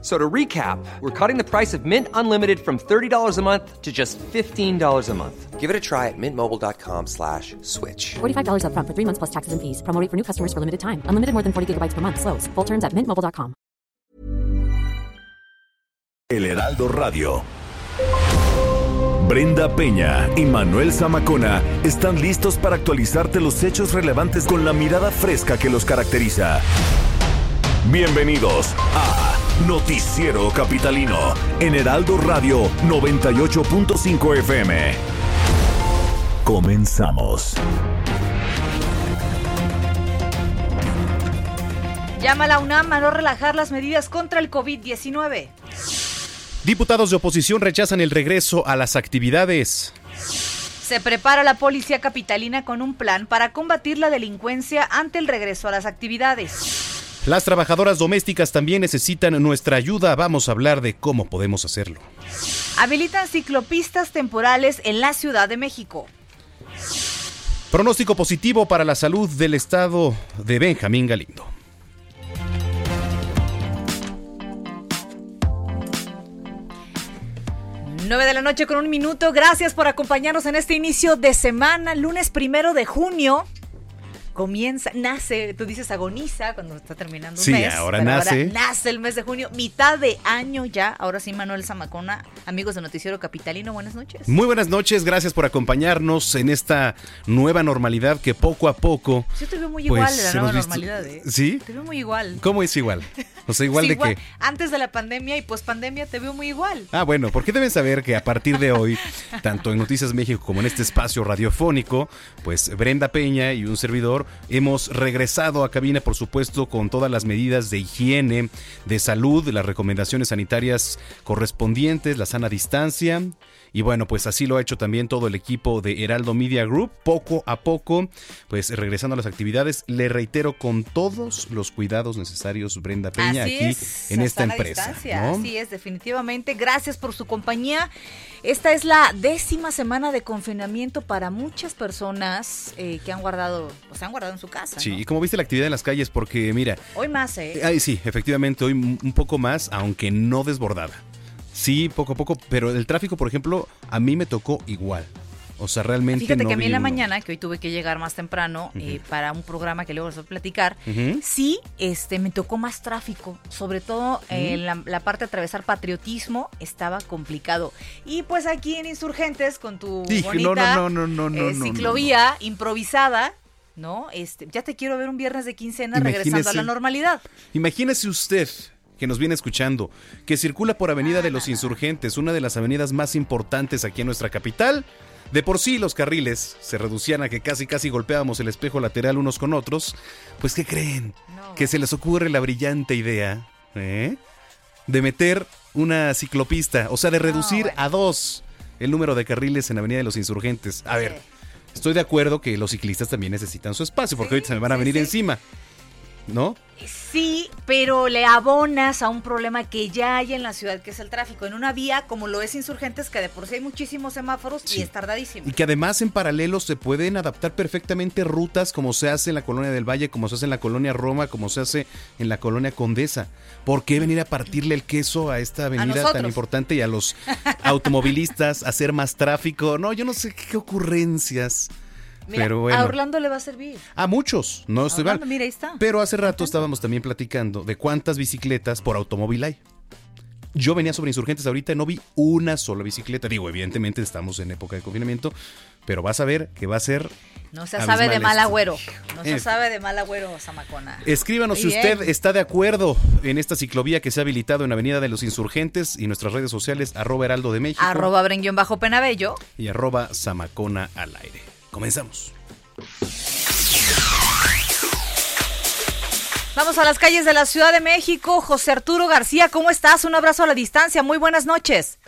So to recap, we're cutting the price of Mint Unlimited from $30 a month to just $15 a month. Give it a try at mintmobile.com slash switch. $45 upfront for three months plus taxes and fees. Promo rate for new customers for limited time. Unlimited more than 40 gigabytes per month. Slows. Full terms at mintmobile.com. El Heraldo Radio. Brenda Peña y Manuel Zamacona están listos para actualizarte los hechos relevantes con la mirada fresca que los caracteriza. Bienvenidos a Noticiero Capitalino en Heraldo Radio 98.5 FM. Comenzamos. Llama a la UNAM a no relajar las medidas contra el COVID-19. Diputados de oposición rechazan el regreso a las actividades. Se prepara la policía capitalina con un plan para combatir la delincuencia ante el regreso a las actividades. Las trabajadoras domésticas también necesitan nuestra ayuda. Vamos a hablar de cómo podemos hacerlo. Habilitan ciclopistas temporales en la Ciudad de México. Pronóstico positivo para la salud del estado de Benjamín Galindo. 9 de la noche con un minuto. Gracias por acompañarnos en este inicio de semana, lunes primero de junio. Comienza, nace, tú dices agoniza cuando está terminando un Sí, mes. ahora nace. nace el mes de junio, mitad de año ya. Ahora sí, Manuel Zamacona, amigos de Noticiero Capitalino, buenas noches. Muy buenas noches, gracias por acompañarnos en esta nueva normalidad que poco a poco. Yo te veo muy pues, igual de la nueva normalidad, ¿eh? ¿Sí? Te veo muy igual. ¿Cómo es igual? O sea, igual Sí, de que... Antes de la pandemia y post pandemia te veo muy igual. Ah, bueno, porque deben saber que a partir de hoy, tanto en Noticias México como en este espacio radiofónico, pues Brenda Peña y un servidor hemos regresado a cabina, por supuesto, con todas las medidas de higiene, de salud, las recomendaciones sanitarias correspondientes, la sana distancia. Y bueno, pues así lo ha hecho también todo el equipo de Heraldo Media Group, poco a poco, pues regresando a las actividades, le reitero con todos los cuidados necesarios, Brenda Peña, Así aquí es, en esta empresa. ¿no? Así es, definitivamente. Gracias por su compañía. Esta es la décima semana de confinamiento para muchas personas eh, que han guardado, se han guardado en su casa. Sí, ¿no? y como viste la actividad en las calles, porque mira, Hoy más, ¿eh? ay, sí, efectivamente, hoy un poco más, aunque no desbordada. Sí, poco a poco, pero el tráfico, por ejemplo, a mí me tocó igual. O sea, realmente Fíjate no que a mí en la uno. mañana, que hoy tuve que llegar más temprano eh, para un programa que luego les voy a platicar, sí, este, me tocó más tráfico, sobre todo en la, la parte de atravesar patriotismo estaba complicado. Y pues aquí en Insurgentes con tu bonita no, no, eh, ciclovía improvisada, ¿no? Este, ya te quiero ver un viernes de quincena regresando a la normalidad. Imagínese usted que nos viene escuchando, que circula por Avenida de los Insurgentes, una de las avenidas más importantes aquí en nuestra capital. De por sí los carriles se reducían a que casi casi golpeábamos el espejo lateral unos con otros. Pues ¿qué creen? No. Que se les ocurre la brillante idea ¿eh? de meter una ciclopista, o sea, de reducir bueno. a dos el número de carriles en Avenida de los Insurgentes. A ver, estoy de acuerdo que los ciclistas también necesitan su espacio, porque Sí, ahorita se me van a sí, venir sí. encima. ¿No? Sí, pero le abonas a un problema que ya hay en la ciudad, que es el tráfico. En una vía, como lo es Insurgentes, que de por sí hay muchísimos semáforos Sí. y es tardadísimo. Y que además en paralelo se pueden adaptar perfectamente rutas como se hace en la colonia del Valle, como se hace en la colonia Roma, como se hace en la colonia Condesa. ¿Por qué venir a partirle el queso a esta avenida tan importante y a los automovilistas, hacer más tráfico? No, yo no sé qué ocurrencias. Mira, pero bueno. a Orlando le va a servir. A muchos, no estoy Orlando, mal. mira, ahí está. Pero hace rato estábamos también platicando de cuántas bicicletas por automóvil hay. Yo venía sobre insurgentes ahorita y no vi una sola bicicleta. Digo, evidentemente estamos en época de confinamiento, pero vas a ver que va a ser. No se abismal sabe de mal agüero. No se Eh. sabe de mal agüero, Zamacona. Escríbanos si usted está de acuerdo en esta ciclovía que se ha habilitado en Avenida de los Insurgentes y nuestras redes sociales, arroba heraldo de México Arroba Brenguión bajo Penabello. y arroba zamacona al aire. Comenzamos. Vamos a las calles de la Ciudad de México. José Arturo García, ¿cómo estás? Un abrazo a la distancia. Muy buenas noches.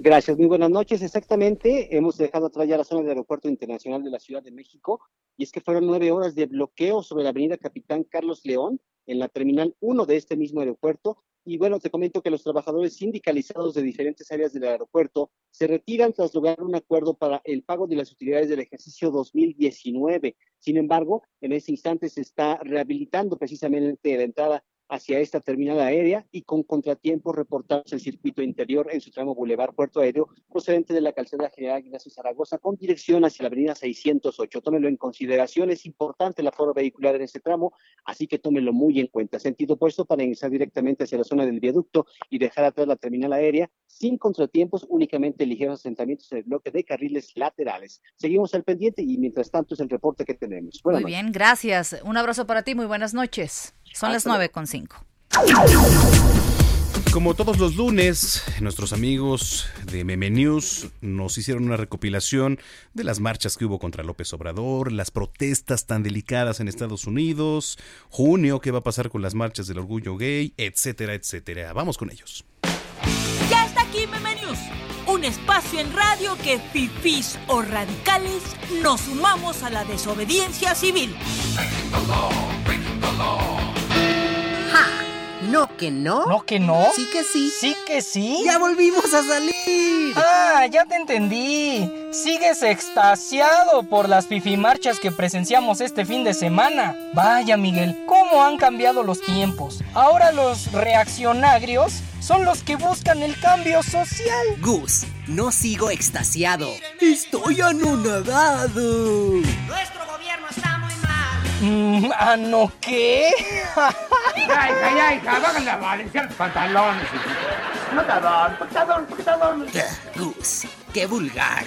Gracias, muy buenas noches. Exactamente, hemos dejado atrás ya la zona del Aeropuerto Internacional de la Ciudad de México y es que fueron nueve horas de bloqueo sobre la avenida Capitán Carlos León en la terminal 1 de este mismo aeropuerto. Y bueno, te comento que los trabajadores sindicalizados de diferentes áreas del aeropuerto se retiran tras lograr un acuerdo para el pago de las utilidades del ejercicio 2019. Sin embargo, en ese instante se está rehabilitando precisamente la entrada hacia esta terminal aérea y con contratiempos reportados el circuito interior en su tramo Boulevard Puerto Aéreo procedente de la calzada General Ignacio Zaragoza con dirección hacia la avenida 608. Tómelo en consideración, es importante el aforo vehicular en este tramo, así que tómelo muy en cuenta. Sentido opuesto para ingresar directamente hacia la zona del viaducto y dejar atrás la terminal aérea sin contratiempos, únicamente ligeros asentamientos en el bloque de carriles laterales. Seguimos al pendiente y mientras tanto es el reporte que tenemos. Buenas muy bien, gracias. Un abrazo para ti, muy buenas noches. Son las nueve con cinco. Como todos los lunes, nuestros amigos de Meme News nos hicieron una recopilación de las marchas que hubo contra López Obrador, las protestas tan delicadas en Estados Unidos, junio, qué va a pasar con las marchas del orgullo gay, etcétera, etcétera. Vamos con ellos. Ya está aquí Meme News, un espacio en radio que fifís o radicales nos sumamos a la desobediencia civil. ¿No que no? ¿No que no? Sí que sí. Sí que sí. ¡Ya volvimos a salir! Ah, ya te entendí. Sigues extasiado por las fifimarchas que presenciamos este fin de semana. Vaya, Miguel, cómo han cambiado los tiempos. Ahora los reaccionarios son los que buscan el cambio social. Gus, no sigo extasiado. Estoy anonadado. ¿Ah, no qué? ya, hija, ya, hija, bájale a pantalones. Pantalón, pantalón, pantalón. Gus, qué vulgar.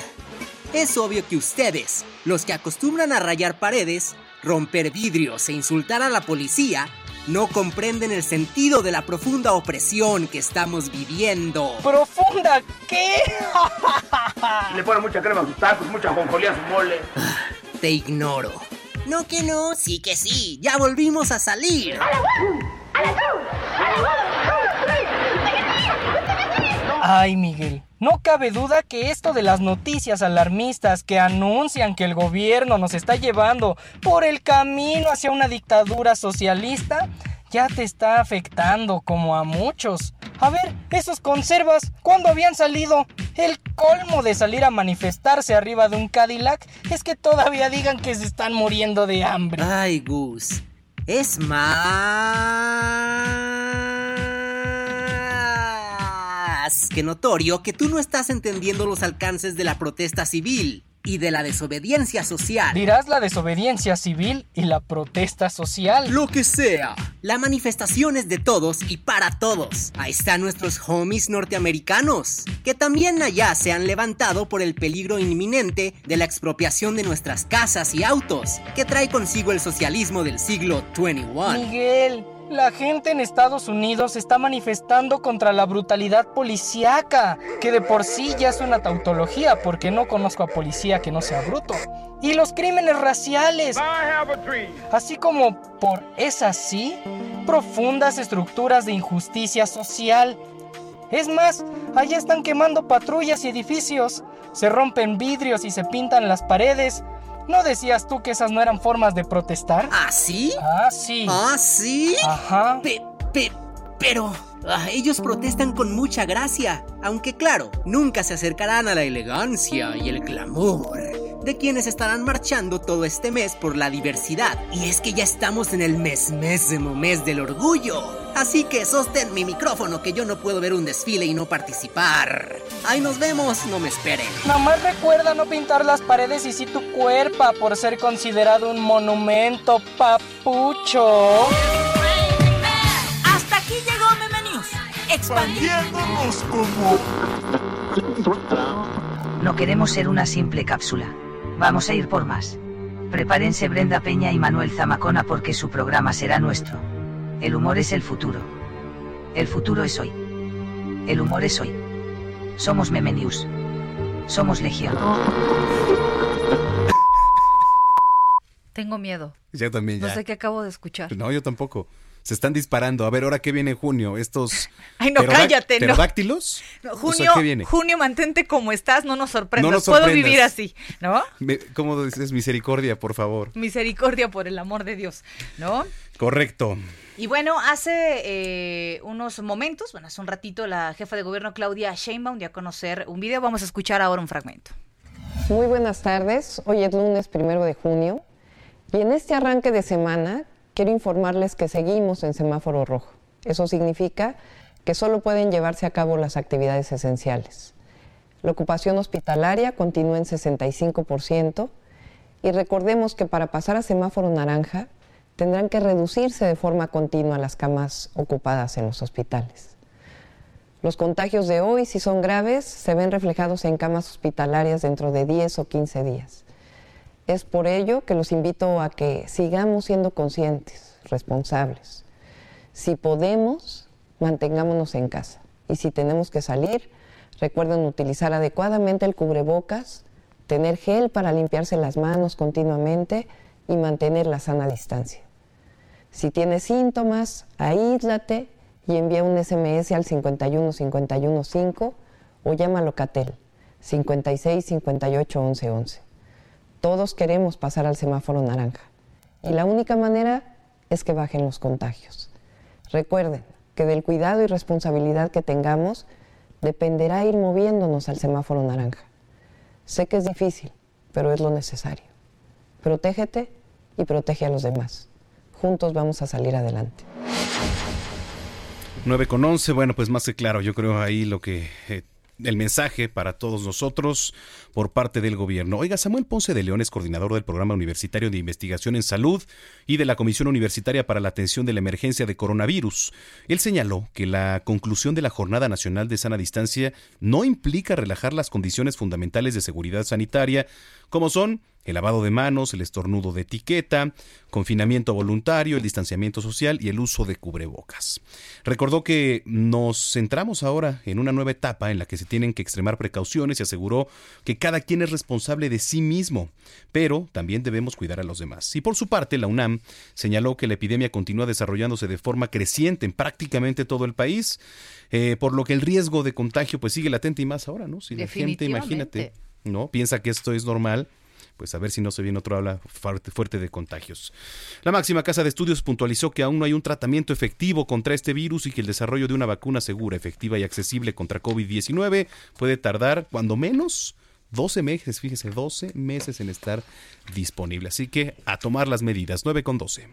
Es obvio que ustedes, los que acostumbran a rayar paredes, romper vidrios e insultar a la policía, no comprenden el sentido de la profunda opresión que estamos viviendo. ¿Profunda qué? Le pone mucha crema a sus tacos, mucha jonjolía a su mole. Te ignoro. No que no, sí que sí, ya volvimos a salir. Ay, Miguel, no cabe duda que esto de las noticias alarmistas que anuncian que el gobierno nos está llevando por el camino hacia una dictadura socialista ya te está afectando como a muchos. A ver, esos conservas, ¿cuándo habían salido? El colmo de salir a manifestarse arriba de un Cadillac es que todavía digan que se están muriendo de hambre. Ay, Gus. Es más que notorio que tú no estás entendiendo los alcances de la protesta civil y de la desobediencia social. Dirás la desobediencia civil y la protesta social. Lo que sea. La manifestación es de todos y para todos. Ahí están nuestros homies norteamericanos, que también allá se han levantado por el peligro inminente de la expropiación de nuestras casas y autos, que trae consigo el socialismo del siglo XXI. Miguel, la gente en Estados Unidos está manifestando contra la brutalidad policíaca, que de por sí ya es una tautología porque no conozco a policía que no sea bruto. Y los crímenes raciales, así como por es así, profundas estructuras de injusticia social. Es más, allá están quemando patrullas y edificios, se rompen vidrios y se pintan las paredes, ¿No decías tú que esas no eran formas de protestar? ¿Ah, sí? Ah, sí. ¿Ah, sí? Ajá. Pe, pe, pero ah, ellos protestan con mucha gracia, aunque claro, nunca se acercarán a la elegancia y el glamour de quienes estarán marchando todo este mes por la diversidad. Y es que ya estamos en el mes mésimo mes del orgullo. Así que sostén mi micrófono que yo no puedo ver un desfile y no participar. Ahí nos vemos, no me esperen. Nomás recuerda no pintar las paredes y sí tu cuerpo por ser considerado un monumento, papucho. Hasta aquí llegó Meme News. Expandiéndonos como... No queremos ser una simple cápsula. Vamos a ir por más. Prepárense Brenda Peña y Manuel Zamacona porque su programa será nuestro. El humor es el futuro. El futuro es hoy. El humor es hoy. Somos Meme News. Somos Legión. Tengo miedo. Yo también ya. No sé qué acabo de escuchar. No, yo tampoco. Se están disparando. A ver, ahora qué viene en junio. Estos. Ay, no, cállate, no. ¿Pterodáctilos? No, junio, ¿qué viene? junio, mantente como estás, no nos sorprendas. No nos Puedo vivir así, ¿no? Me- ¿Cómo dices? Misericordia, por favor. Misericordia por el amor de Dios, ¿no? Correcto. Y bueno, hace eh, unos momentos, bueno, hace un ratito, la jefa de gobierno Claudia Sheinbaum dio a conocer un video. Vamos a escuchar ahora un fragmento. Muy buenas tardes. Hoy es lunes primero de junio. Y en este arranque de semana quiero informarles que seguimos en semáforo rojo. Eso significa que solo pueden llevarse a cabo las actividades esenciales. La ocupación hospitalaria continúa en 65% y recordemos que para pasar a semáforo naranja tendrán que reducirse de forma continua las camas ocupadas en los hospitales. Los contagios de hoy, si son graves, se ven reflejados en camas hospitalarias dentro de 10 o 15 días. Es por ello que los invito a que sigamos siendo conscientes, responsables. Si podemos, mantengámonos en casa. Y si tenemos que salir, recuerden utilizar adecuadamente el cubrebocas, tener gel para limpiarse las manos continuamente y mantener la sana distancia. Si tienes síntomas, aíslate y envía un SMS al 51515 o llama a Locatel 56 58 11 11. Todos queremos pasar al semáforo naranja y la única manera es que bajen los contagios. Recuerden que del cuidado y responsabilidad que tengamos dependerá ir moviéndonos al semáforo naranja. Sé que es difícil, pero es lo necesario. Protégete y protege a los demás. Juntos vamos a salir adelante. 9 con 11, bueno, pues más que claro, yo creo ahí lo que eh, el mensaje para todos nosotros por parte del gobierno. Oiga, Samuel Ponce de León es coordinador del Programa Universitario de Investigación en Salud y de la Comisión Universitaria para la Atención de la Emergencia de Coronavirus. Él señaló que la conclusión de la Jornada Nacional de Sana Distancia no implica relajar las condiciones fundamentales de seguridad sanitaria, como son el lavado de manos, el estornudo de etiqueta, confinamiento voluntario, el distanciamiento social y el uso de cubrebocas. Recordó que nos centramos ahora en una nueva etapa en la que se tienen que extremar precauciones y aseguró que cada quien es responsable de sí mismo, pero también debemos cuidar a los demás. Y por su parte, la UNAM señaló que la epidemia continúa desarrollándose de forma creciente en prácticamente todo el país, eh, por lo que el riesgo de contagio pues sigue latente y más ahora, ¿no? Si la gente, imagínate, ¿no? Piensa que esto es normal, pues a ver si no se viene otro habla fuerte, de contagios. La máxima casa de estudios puntualizó que aún no hay un tratamiento efectivo contra este virus y que el desarrollo de una vacuna segura, efectiva y accesible contra COVID-19 puede tardar cuando menos 12 meses, fíjese, 12 meses en estar disponible. Así que a tomar las medidas, 9 con 12.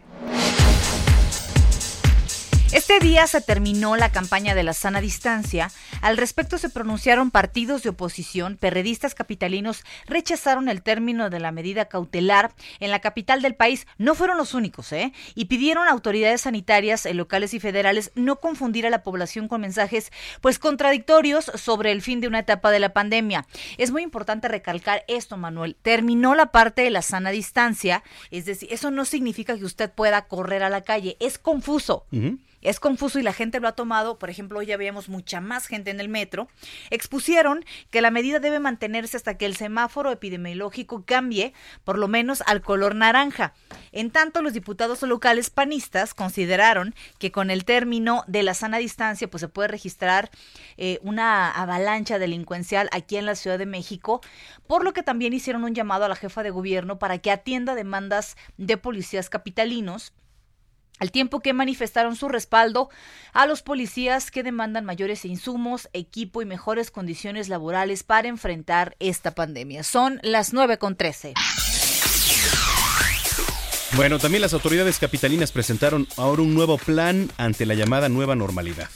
Este día se terminó la campaña de la sana distancia. Al respecto se pronunciaron partidos de oposición. Perredistas capitalinos rechazaron el término de la medida cautelar en la capital del país. No fueron los únicos, ¿eh? Y pidieron a autoridades sanitarias eh, locales y federales no confundir a la población con mensajes pues contradictorios sobre el fin de una etapa de la pandemia. Es muy importante recalcar esto, Manuel. Terminó la parte de la sana distancia, es decir, eso no significa que usted pueda correr a la calle. Es confuso es confuso y la gente lo ha tomado, por ejemplo, hoy ya veíamos mucha más gente en el metro, expusieron que la medida debe mantenerse hasta que el semáforo epidemiológico cambie por lo menos al color naranja. En tanto, los diputados locales panistas consideraron que con el término de la sana distancia pues se puede registrar eh, una avalancha delincuencial aquí en la Ciudad de México, por lo que también hicieron un llamado a la jefa de gobierno para que atienda demandas de policías capitalinos al tiempo que manifestaron su respaldo a los policías que demandan mayores insumos, equipo y mejores condiciones laborales para enfrentar esta pandemia. Son las 9 con 13. Bueno, también las autoridades capitalinas presentaron ahora un nuevo plan ante la llamada nueva normalidad.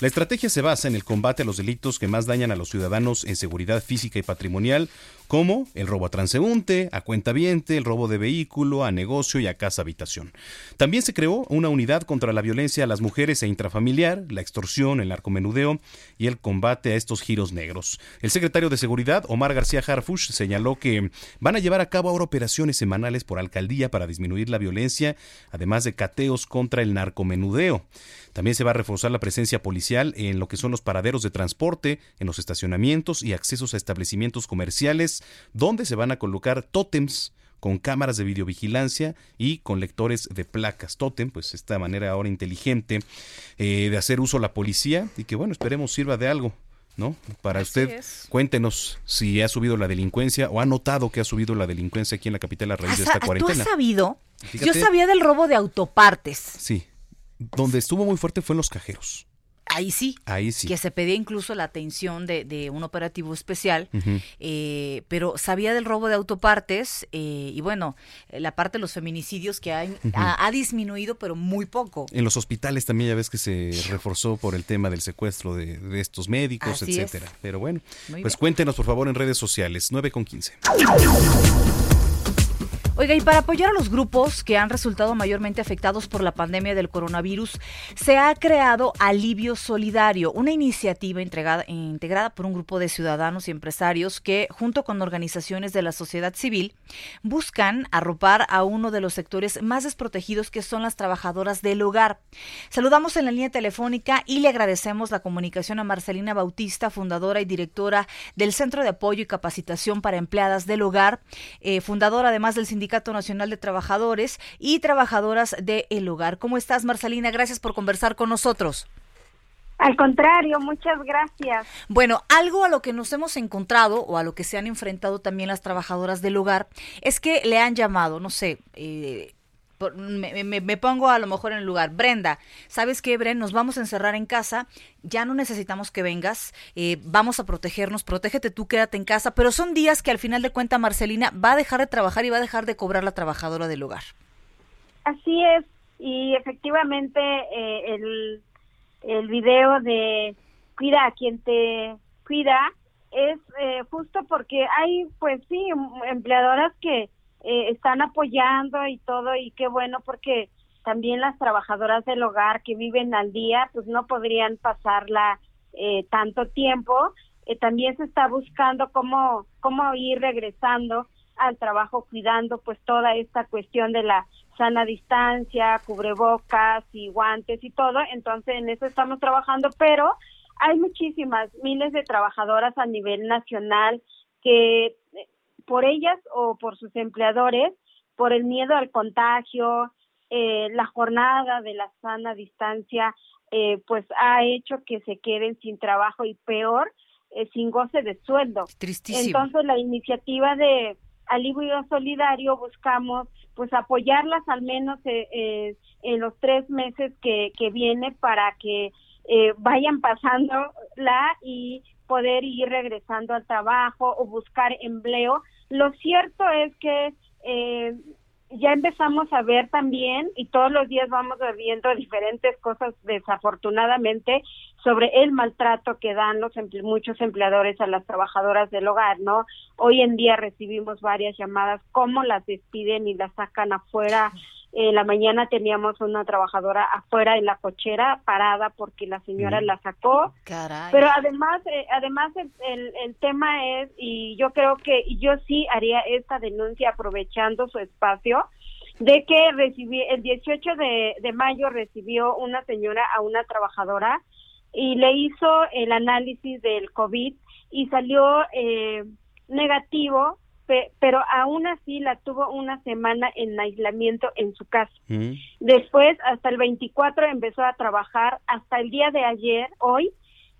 La estrategia se basa en el combate a los delitos que más dañan a los ciudadanos en seguridad física y patrimonial, como el robo a transeúnte, a cuenta el robo de vehículo, a negocio y a casa habitación. También se creó una unidad contra la violencia a las mujeres e intrafamiliar, la extorsión, el narcomenudeo y el combate a estos giros negros. El secretario de Seguridad, Omar García Harfush, señaló que van a llevar a cabo ahora operaciones semanales por alcaldía para disminuir la violencia, además de cateos contra el narcomenudeo. También se va a reforzar la presencia policial en lo que son los paraderos de transporte, en los estacionamientos y accesos a establecimientos comerciales donde se van a colocar tótems con cámaras de videovigilancia y con lectores de placas. Totem, pues esta manera ahora inteligente eh, de hacer uso la policía y que bueno, esperemos sirva de algo ¿no? Para usted, es. cuéntenos si ha subido la delincuencia o ha notado que ha subido la delincuencia aquí en la capital a raíz de esta ¿Tú cuarentena. has sabido? Fíjate. Yo sabía del robo de autopartes. Sí. Donde estuvo muy fuerte fue en los cajeros. Ahí sí. Ahí sí. Que se pedía incluso la atención de, de un operativo especial. Eh, pero sabía del robo de autopartes eh, y bueno, la parte de los feminicidios que hay- ha, ha disminuido, pero muy poco. En los hospitales también ya ves que se reforzó por el tema del secuestro de, de estos médicos, Así es. etcétera. Pero bueno, Muy pues bien. cuéntenos por favor en redes sociales, 9 con 15. Oiga, y para apoyar a los grupos que han resultado mayormente afectados por la pandemia del coronavirus, se ha creado Alivio Solidario, una iniciativa entregada- integrada por un grupo de ciudadanos y empresarios que, junto con organizaciones de la sociedad civil, buscan arropar a uno de los sectores más desprotegidos que son las trabajadoras del hogar. Saludamos en la línea telefónica y le agradecemos la comunicación a Marcelina Bautista, fundadora y directora del Centro de Apoyo y Capacitación para Empleadas del Hogar, eh, fundadora además del Sindicato Nacional de Trabajadores y Trabajadoras del Hogar. ¿Cómo estás, Marcelina? Gracias por conversar con nosotros. Al contrario, muchas gracias. Bueno, algo a lo que nos hemos encontrado o a lo que se han enfrentado también las trabajadoras del hogar es que le han llamado, no sé, eh, me- me pongo a lo mejor en el lugar. Brenda, ¿sabes qué, Bren? Nos vamos a encerrar en casa, ya no necesitamos que vengas, eh, vamos a protegernos, protégete tú, quédate en casa, pero son días que al final de cuenta Marcelina va a dejar de trabajar y va a dejar de cobrar la trabajadora del hogar. Así es, y efectivamente eh, el, el video de cuida a quien te cuida es eh, justo porque hay, pues sí, em- empleadoras que eh, están apoyando y todo, y qué bueno porque también las trabajadoras del hogar que viven al día, pues no podrían pasarla eh, tanto tiempo. Eh, también se está buscando cómo, cómo ir regresando al trabajo cuidando pues toda esta cuestión de la sana distancia, cubrebocas y guantes y todo. Entonces en eso estamos trabajando, pero hay muchísimas, miles de trabajadoras a nivel nacional que por ellas o por sus empleadores, por el miedo al contagio, eh, la jornada de la sana distancia, eh, pues ha hecho que se queden sin trabajo y peor, eh, sin goce de sueldo. Tristísimo. Entonces la iniciativa de Alivio Solidario buscamos pues apoyarlas al menos eh, eh, en los tres meses que, que viene para que eh, vayan pasándola y poder ir regresando al trabajo o buscar empleo. Lo cierto es que eh, ya empezamos a ver también y todos los días vamos viendo diferentes cosas desafortunadamente sobre el maltrato que dan los emple- muchos empleadores a las trabajadoras del hogar, ¿no? Hoy en día recibimos varias llamadas cómo las despiden y las sacan afuera. En la mañana teníamos una trabajadora afuera en la cochera parada porque la señora Mm. la sacó. Caray. Pero además, eh, además el, el, el tema es, y yo creo que y yo sí haría esta denuncia aprovechando su espacio, de que recibí, el 18 de, de mayo recibió una señora a una trabajadora y le hizo el análisis del COVID y salió eh, negativo, pe- pero aún así la tuvo una semana en aislamiento en su casa. Después, hasta el 24 empezó a trabajar, hasta el día de ayer, hoy,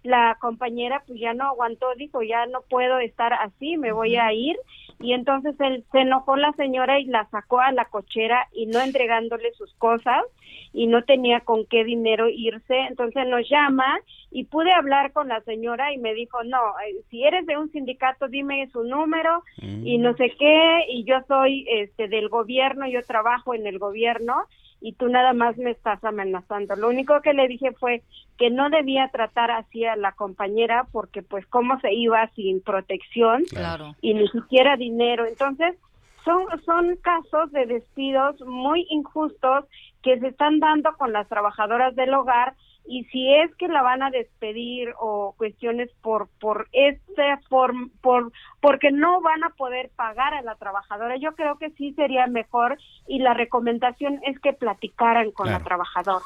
la compañera pues ya no aguantó, dijo, ya no puedo estar así, me voy a ir. Y entonces él, se enojó la señora y la sacó a la cochera y no entregándole sus cosas y no tenía con qué dinero irse. Entonces nos llama y pude hablar con la señora y me dijo, no, eh, si eres de un sindicato, dime su número y no sé qué, y yo soy este del gobierno, yo trabajo en el gobierno y tú nada más me estás amenazando. Lo único que le dije fue que no debía tratar así a la compañera porque pues cómo se iba sin protección Claro. y ni siquiera dinero. Entonces, son, son casos de despidos muy injustos que se están dando con las trabajadoras del hogar y si es que la van a despedir o cuestiones por por este form, por porque no van a poder pagar a la trabajadora yo creo que sí sería mejor y la recomendación es que platicaran con la Claro. trabajadora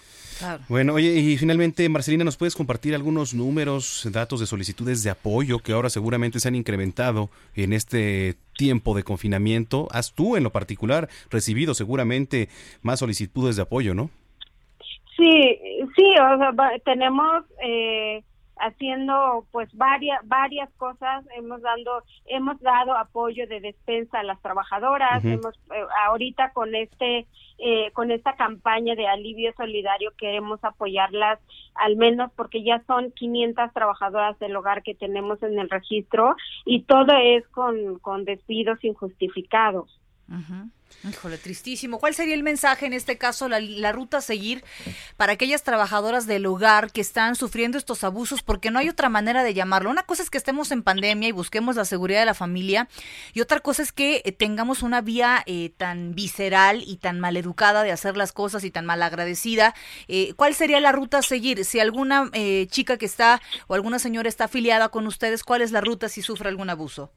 Bueno, oye, y finalmente, Marcelina, ¿nos puedes compartir algunos números, datos de solicitudes de apoyo que ahora seguramente se han incrementado en este tiempo de confinamiento? ¿Has tú, en lo particular, recibido seguramente más solicitudes de apoyo, no? Sí, sí, o sea, va- tenemos eh, haciendo pues varias varias cosas hemos dando hemos dado apoyo de despensa a las trabajadoras hemos eh, ahorita con este eh, con esta campaña de alivio solidario queremos apoyarlas al menos porque ya son 500 trabajadoras del hogar que tenemos en el registro y todo es con con despidos injustificados Híjole, tristísimo. ¿Cuál sería el mensaje en este caso, la, la ruta a seguir para aquellas trabajadoras del hogar que están sufriendo estos abusos? Porque no hay otra manera de llamarlo. Una cosa es que estemos en pandemia y busquemos la seguridad de la familia y otra cosa es que eh, tengamos una vía eh, tan visceral y tan maleducada de hacer las cosas y tan malagradecida. Eh, ¿Cuál sería la ruta a seguir? Si alguna eh, chica que está o alguna señora está afiliada con ustedes, ¿cuál es la ruta si sufre algún abuso?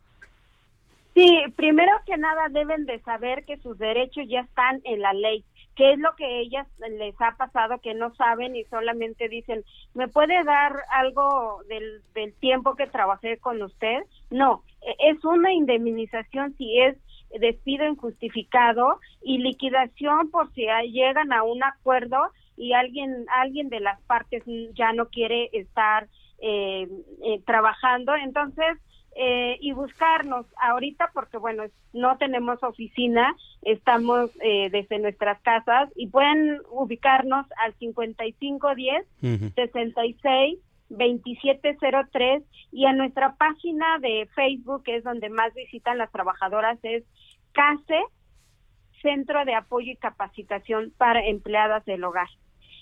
Sí, primero que nada deben de saber que sus derechos ya están en la ley. ¿Qué es lo que ellas les ha pasado que no saben y solamente dicen, ¿me puede dar algo del, del tiempo que trabajé con usted? No, e- es una indemnización si es despido injustificado y liquidación por si llegan a un acuerdo y alguien alguien de las partes ya no quiere estar eh, eh, trabajando. Entonces, eh, y buscarnos. Ahorita porque bueno no tenemos oficina estamos eh, desde nuestras casas y pueden ubicarnos al 5510 66 2703 y a nuestra página de Facebook que es donde más visitan las trabajadoras es CASE Centro de Apoyo y Capacitación para Empleadas del Hogar.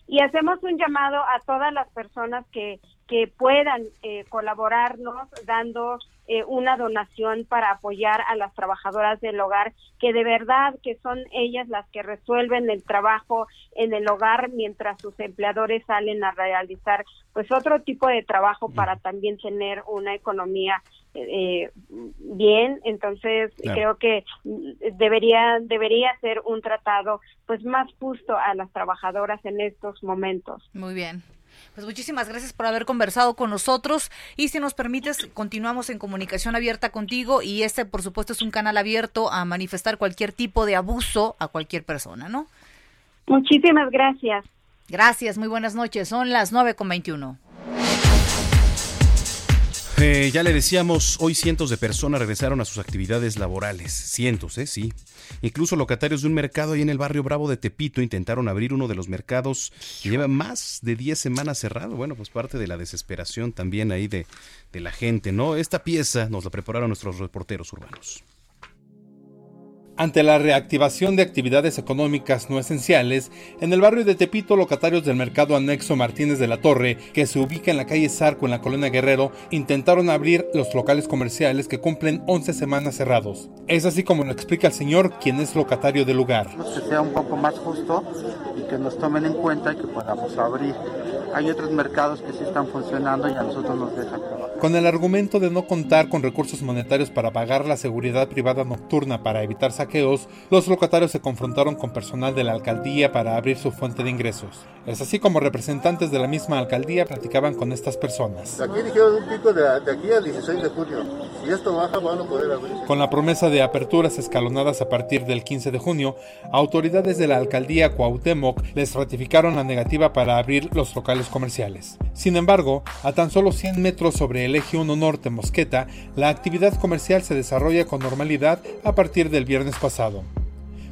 Y hacemos un llamado a todas las personas que, que puedan eh, colaborarnos dando eh, una donación para apoyar a las trabajadoras del hogar, que de verdad que son ellas las que resuelven el trabajo en el hogar mientras sus empleadores salen a realizar pues otro tipo de trabajo para también tener una economía eh, bien entonces Claro. creo que debería debería ser un tratado pues más justo a las trabajadoras en estos momentos Muy bien. Pues muchísimas gracias por haber conversado con nosotros y si nos permites, continuamos en comunicación abierta contigo y este, por supuesto, es un canal abierto a manifestar cualquier tipo de abuso a cualquier persona, ¿no? muchísimas gracias Gracias, muy buenas noches. Son las 9 con 21. Eh, ya le decíamos, hoy cientos de personas regresaron a sus actividades laborales. Cientos, ¿eh? Sí. Incluso locatarios de un mercado ahí en el barrio Bravo de Tepito intentaron abrir uno de los mercados que lleva más de 10 semanas cerrado. Bueno, pues parte de la desesperación también ahí de, de la gente, ¿no? Esta pieza nos la prepararon nuestros reporteros urbanos. Ante la reactivación de actividades económicas no esenciales, en el barrio de Tepito, locatarios del mercado anexo Martínez de la Torre, que se ubica en la calle Zarco en la colonia Guerrero, intentaron abrir los locales comerciales que cumplen 11 semanas cerrados. Es así como lo explica el señor, quien es locatario del lugar. que sea un poco más justo y que nos tomen en cuenta y que podamos abrir. Hay otros mercados que sí están funcionando y a nosotros nos dejan. Con el argumento de no contar con recursos monetarios para pagar la seguridad privada nocturna para evitar saqueos, los locatarios se confrontaron con personal de la alcaldía para abrir su fuente de ingresos. Es así como representantes de la misma alcaldía platicaban con estas personas. Aquí dijeron un pico de, de aquí al 16 de junio. Si esto baja, van a poder. Con la promesa de aperturas escalonadas a partir del 15 de junio, autoridades de la alcaldía Cuauhtémoc les ratificaron la negativa para abrir los locales comerciales. Sin embargo, a tan solo 100 metros sobre el eje 1 norte Mosqueta, la actividad comercial se desarrolla con normalidad a partir del viernes pasado.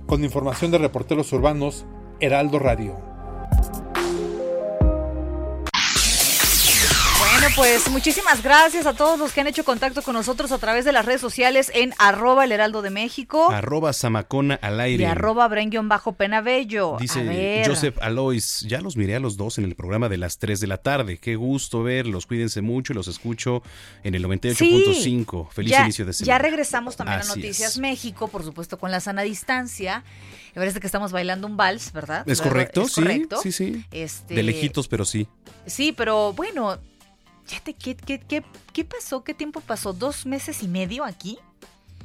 Con información de reporteros urbanos, Heraldo Radio. Pues muchísimas gracias a todos los que han hecho contacto con nosotros a través de las redes sociales en arroba el heraldo de México Arroba Zamacona al aire. y arroba bajo penabello. Dice. Joseph Alois, ya los miré a los dos en el programa de las 3 de la tarde. Qué gusto verlos, cuídense mucho y los escucho en el 98.5. Feliz ya, inicio de ya semana. regresamos también a Noticias es. México, por supuesto con la sana distancia. Me parece que estamos bailando un vals, ¿verdad? ¿Es correcto? ¿Es sí, correcto? sí, sí. Este, De lejitos, pero sí. Sí, pero bueno, fíjate, ¿qué, qué, qué, qué pasó? ¿Qué tiempo pasó? ¿Dos meses y medio aquí?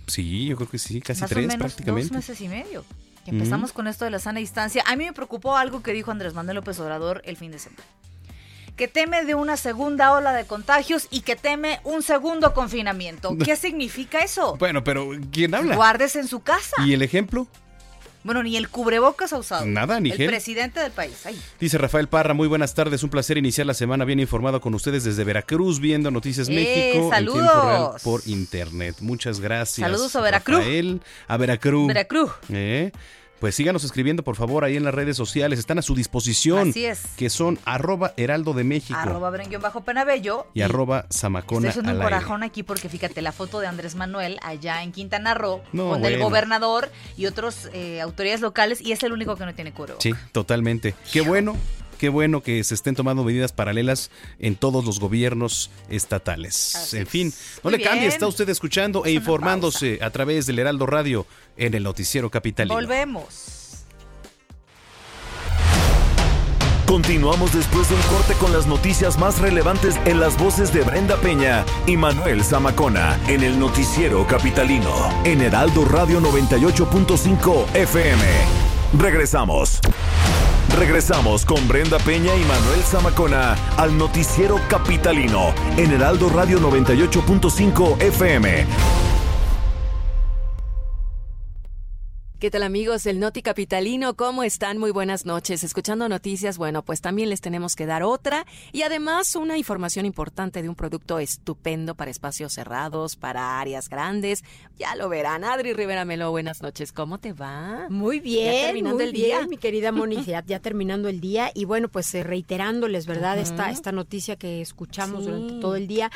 Sí, yo creo que sí, casi Más o tres menos prácticamente. dos meses y medio. Que empezamos con esto de la sana distancia. A mí me preocupó algo que dijo Andrés Manuel López Obrador el fin de semana. Que teme de una segunda ola de contagios y que teme un segundo confinamiento. ¿Qué significa eso? Bueno, pero ¿quién habla? Guardes en su casa. ¿Y el ejemplo? Bueno, ni el cubrebocas ha usado. Nada, ni El gel. presidente del país. Ay. Dice Rafael Parra, muy buenas tardes, un placer iniciar la semana bien informado con ustedes desde Veracruz, viendo Noticias ¡Eh, México en saludos! tiempo real por internet. Muchas gracias. Saludos a Veracruz. Rafael, a Veracruz. Veracruz. ¿Eh? Pues síganos escribiendo, por favor, ahí en las redes sociales. Están a su disposición. Así es. Que son arroba heraldo de México Arroba bajo Penabello. y arroba zamacona Estoy haciendo un aire. corajón aquí porque fíjate la foto de Andrés Manuel allá en Quintana Roo No, con el gobernador y otros eh, autoridades locales y es el único que no tiene cubrebocas. Sí, totalmente. Qué bueno, qué bueno que se estén tomando medidas paralelas en todos los gobiernos estatales. en fin, no Muy le cambie, bien. está usted escuchando e informándose a través del Heraldo Radio en el noticiero capitalino. Volvemos. Continuamos después de un corte con las noticias más relevantes en las voces de Brenda Peña y Manuel Zamacona en el noticiero capitalino en Heraldo Radio 98.5 FM. Regresamos. Regresamos con Brenda Peña y Manuel Zamacona al noticiero capitalino en Heraldo Radio 98.5 FM. ¿Qué tal amigos del Noti Capitalino? ¿Cómo están? Muy buenas noches. Escuchando noticias, bueno, pues también les tenemos que dar otra y además una información importante de un producto estupendo para espacios cerrados, para áreas grandes. Ya lo verán. Adri Rivera Melo, buenas noches. ¿Cómo te va? Muy bien, Ya terminando muy el día. bien, mi querida Moni, ya, ya terminando el día y bueno, pues eh, reiterándoles, ¿verdad? Esta, esta noticia que escuchamos Sí. durante todo el día.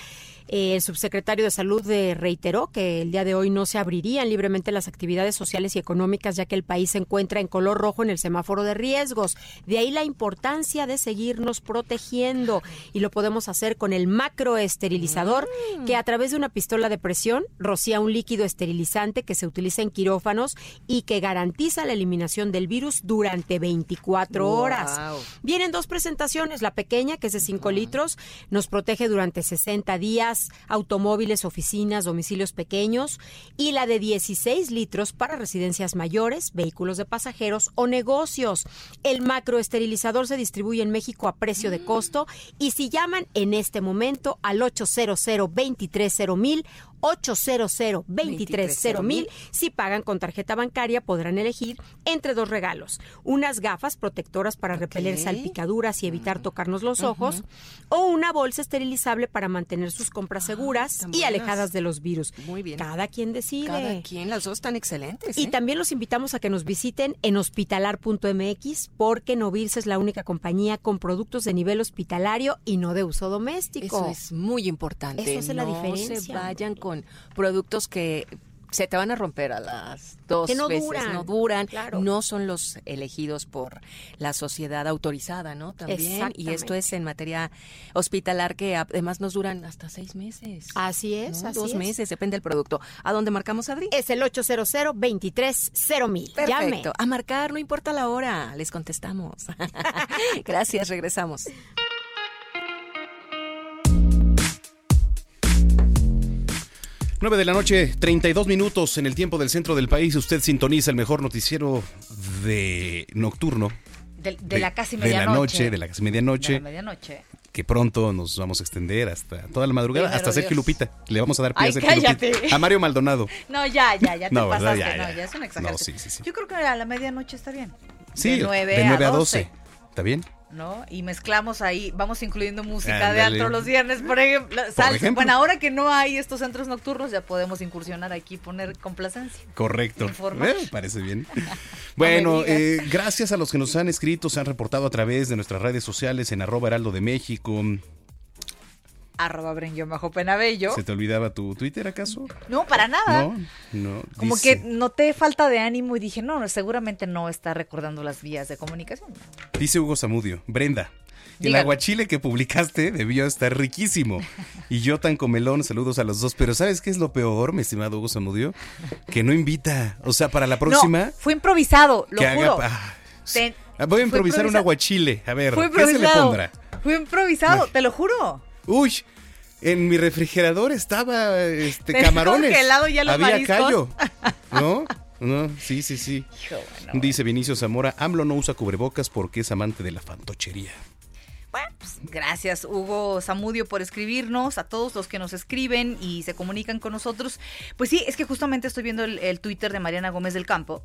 Eh, el subsecretario de Salud reiteró que el día de hoy no se abrirían libremente las actividades sociales y económicas ya que el país se encuentra en color rojo en el semáforo de riesgos. De ahí la importancia de seguirnos protegiendo y lo podemos hacer con el macroesterilizador Mm. que a través de una pistola de presión rocía un líquido esterilizante que se utiliza en quirófanos y que garantiza la eliminación del virus durante 24 horas. Wow. Vienen dos presentaciones, la pequeña, que es de 5 litros, nos protege durante 60 días, automóviles, oficinas, domicilios pequeños, y la de 16 litros para residencias mayores, vehículos de pasajeros o negocios. El macroesterilizador se distribuye en México a precio de costo y si llaman en este momento al 800 230 mil 800 230 mil si pagan con tarjeta bancaria podrán elegir entre dos regalos, unas gafas protectoras para repeler salpicaduras y evitar tocarnos los ojos o una bolsa esterilizable para mantener sus compras seguras tan y alejadas de los virus. Muy bien. Cada quien decide. Cada quien, las dos están excelentes. Y ¿eh? también los invitamos a que nos visiten en hospitalar.mx porque Novilse es la única compañía con productos de nivel hospitalario y no de uso doméstico. Eso es muy importante. Eso hace la diferencia. se vayan con productos que se te van a romper a las dos Que no veces, duran, no duran, claro. no son los elegidos por la sociedad autorizada, ¿no? También, y esto es en materia hospitalar que además nos duran hasta seis meses. Así es, ¿no? así Dos es. meses, depende del producto. ¿A dónde marcamos, Adri? Es el 800 23 mil. Llame. Perfecto. A marcar, no importa la hora, les contestamos. Gracias, regresamos. 9 de la noche, 32 minutos en el tiempo del centro del país. Usted sintoniza el mejor noticiero de nocturno. De, de la casi medianoche. noche, de la casi medianoche. De la medianoche. Que pronto nos vamos a extender hasta toda la madrugada, Primero hasta Sergio. Lupita. Le vamos a dar pie Ay, a cállate. Lupita. A Mario Maldonado. No, ya, ya, ya te pasaste. Ya, no, ya. es una exageración. No, sí, sí, sí. Yo creo que a la medianoche está bien. Sí, de 9, de 9 a a 12. 12. ¿Está bien? ¿No? Y mezclamos ahí, vamos incluyendo música de antro los viernes, por ejemplo. ejemplo. Bueno, ahora que no hay estos centros nocturnos, ya podemos incursionar aquí y poner complacencia. Correcto. Eh, parece bien. Bueno, eh, gracias a los que nos han escrito, se han reportado a través de nuestras redes sociales en arroba heraldo de México. Arroba bajo Penabello. ¿Se te olvidaba tu Twitter acaso? No, para nada. No, no. Como dice- que noté falta de ánimo y dije, no, seguramente no está recordando las vías de comunicación. Dice Hugo Zamudio, Brenda, el aguachile que publicaste debió estar riquísimo. Y yo tan comelón, saludos a los dos. Pero ¿sabes qué es lo peor, mi estimado Hugo Zamudio? Que no invita. O sea, para la próxima, No, fue improvisado, lo que haga... juro. Te- Ah, Voy a improvisar un aguachile. A ver, ¿qué se le pondrá? Fue improvisado, te lo juro. Uy, en mi refrigerador estaba este camarones. congelado ya los Había mariscos. callo. ¿No? No, sí, sí, sí. Dice Vinicio Zamora, AMLO no usa cubrebocas porque es amante de la fantochería. Bueno, pues, gracias Hugo Zamudio por escribirnos, a todos los que nos escriben y se comunican con nosotros. Pues sí, es que justamente estoy viendo el, el Twitter de Mariana Gómez del Campo,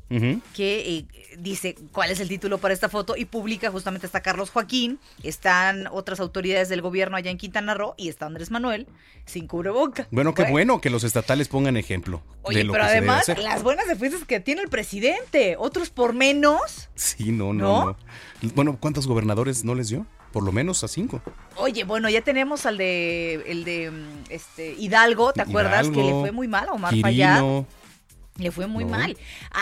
que eh, dice cuál es el título para esta foto y publica justamente está Carlos Joaquín, están otras autoridades del gobierno allá en Quintana Roo y está Andrés Manuel sin cubreboca. Bueno, qué bueno que los estatales pongan ejemplo Oye, de lo pero que se debe además hacer. las buenas defensas que tiene el presidente, otros por menos. Sí, no, no, ¿No? no, Bueno, ¿cuántos gobernadores no les dio? Por lo menos a cinco. Oye, bueno, ya tenemos al de el de mm, este Hidalgo, ¿te acuerdas? que le fue muy mal a Omar. Fayad. Le fue muy No. mal.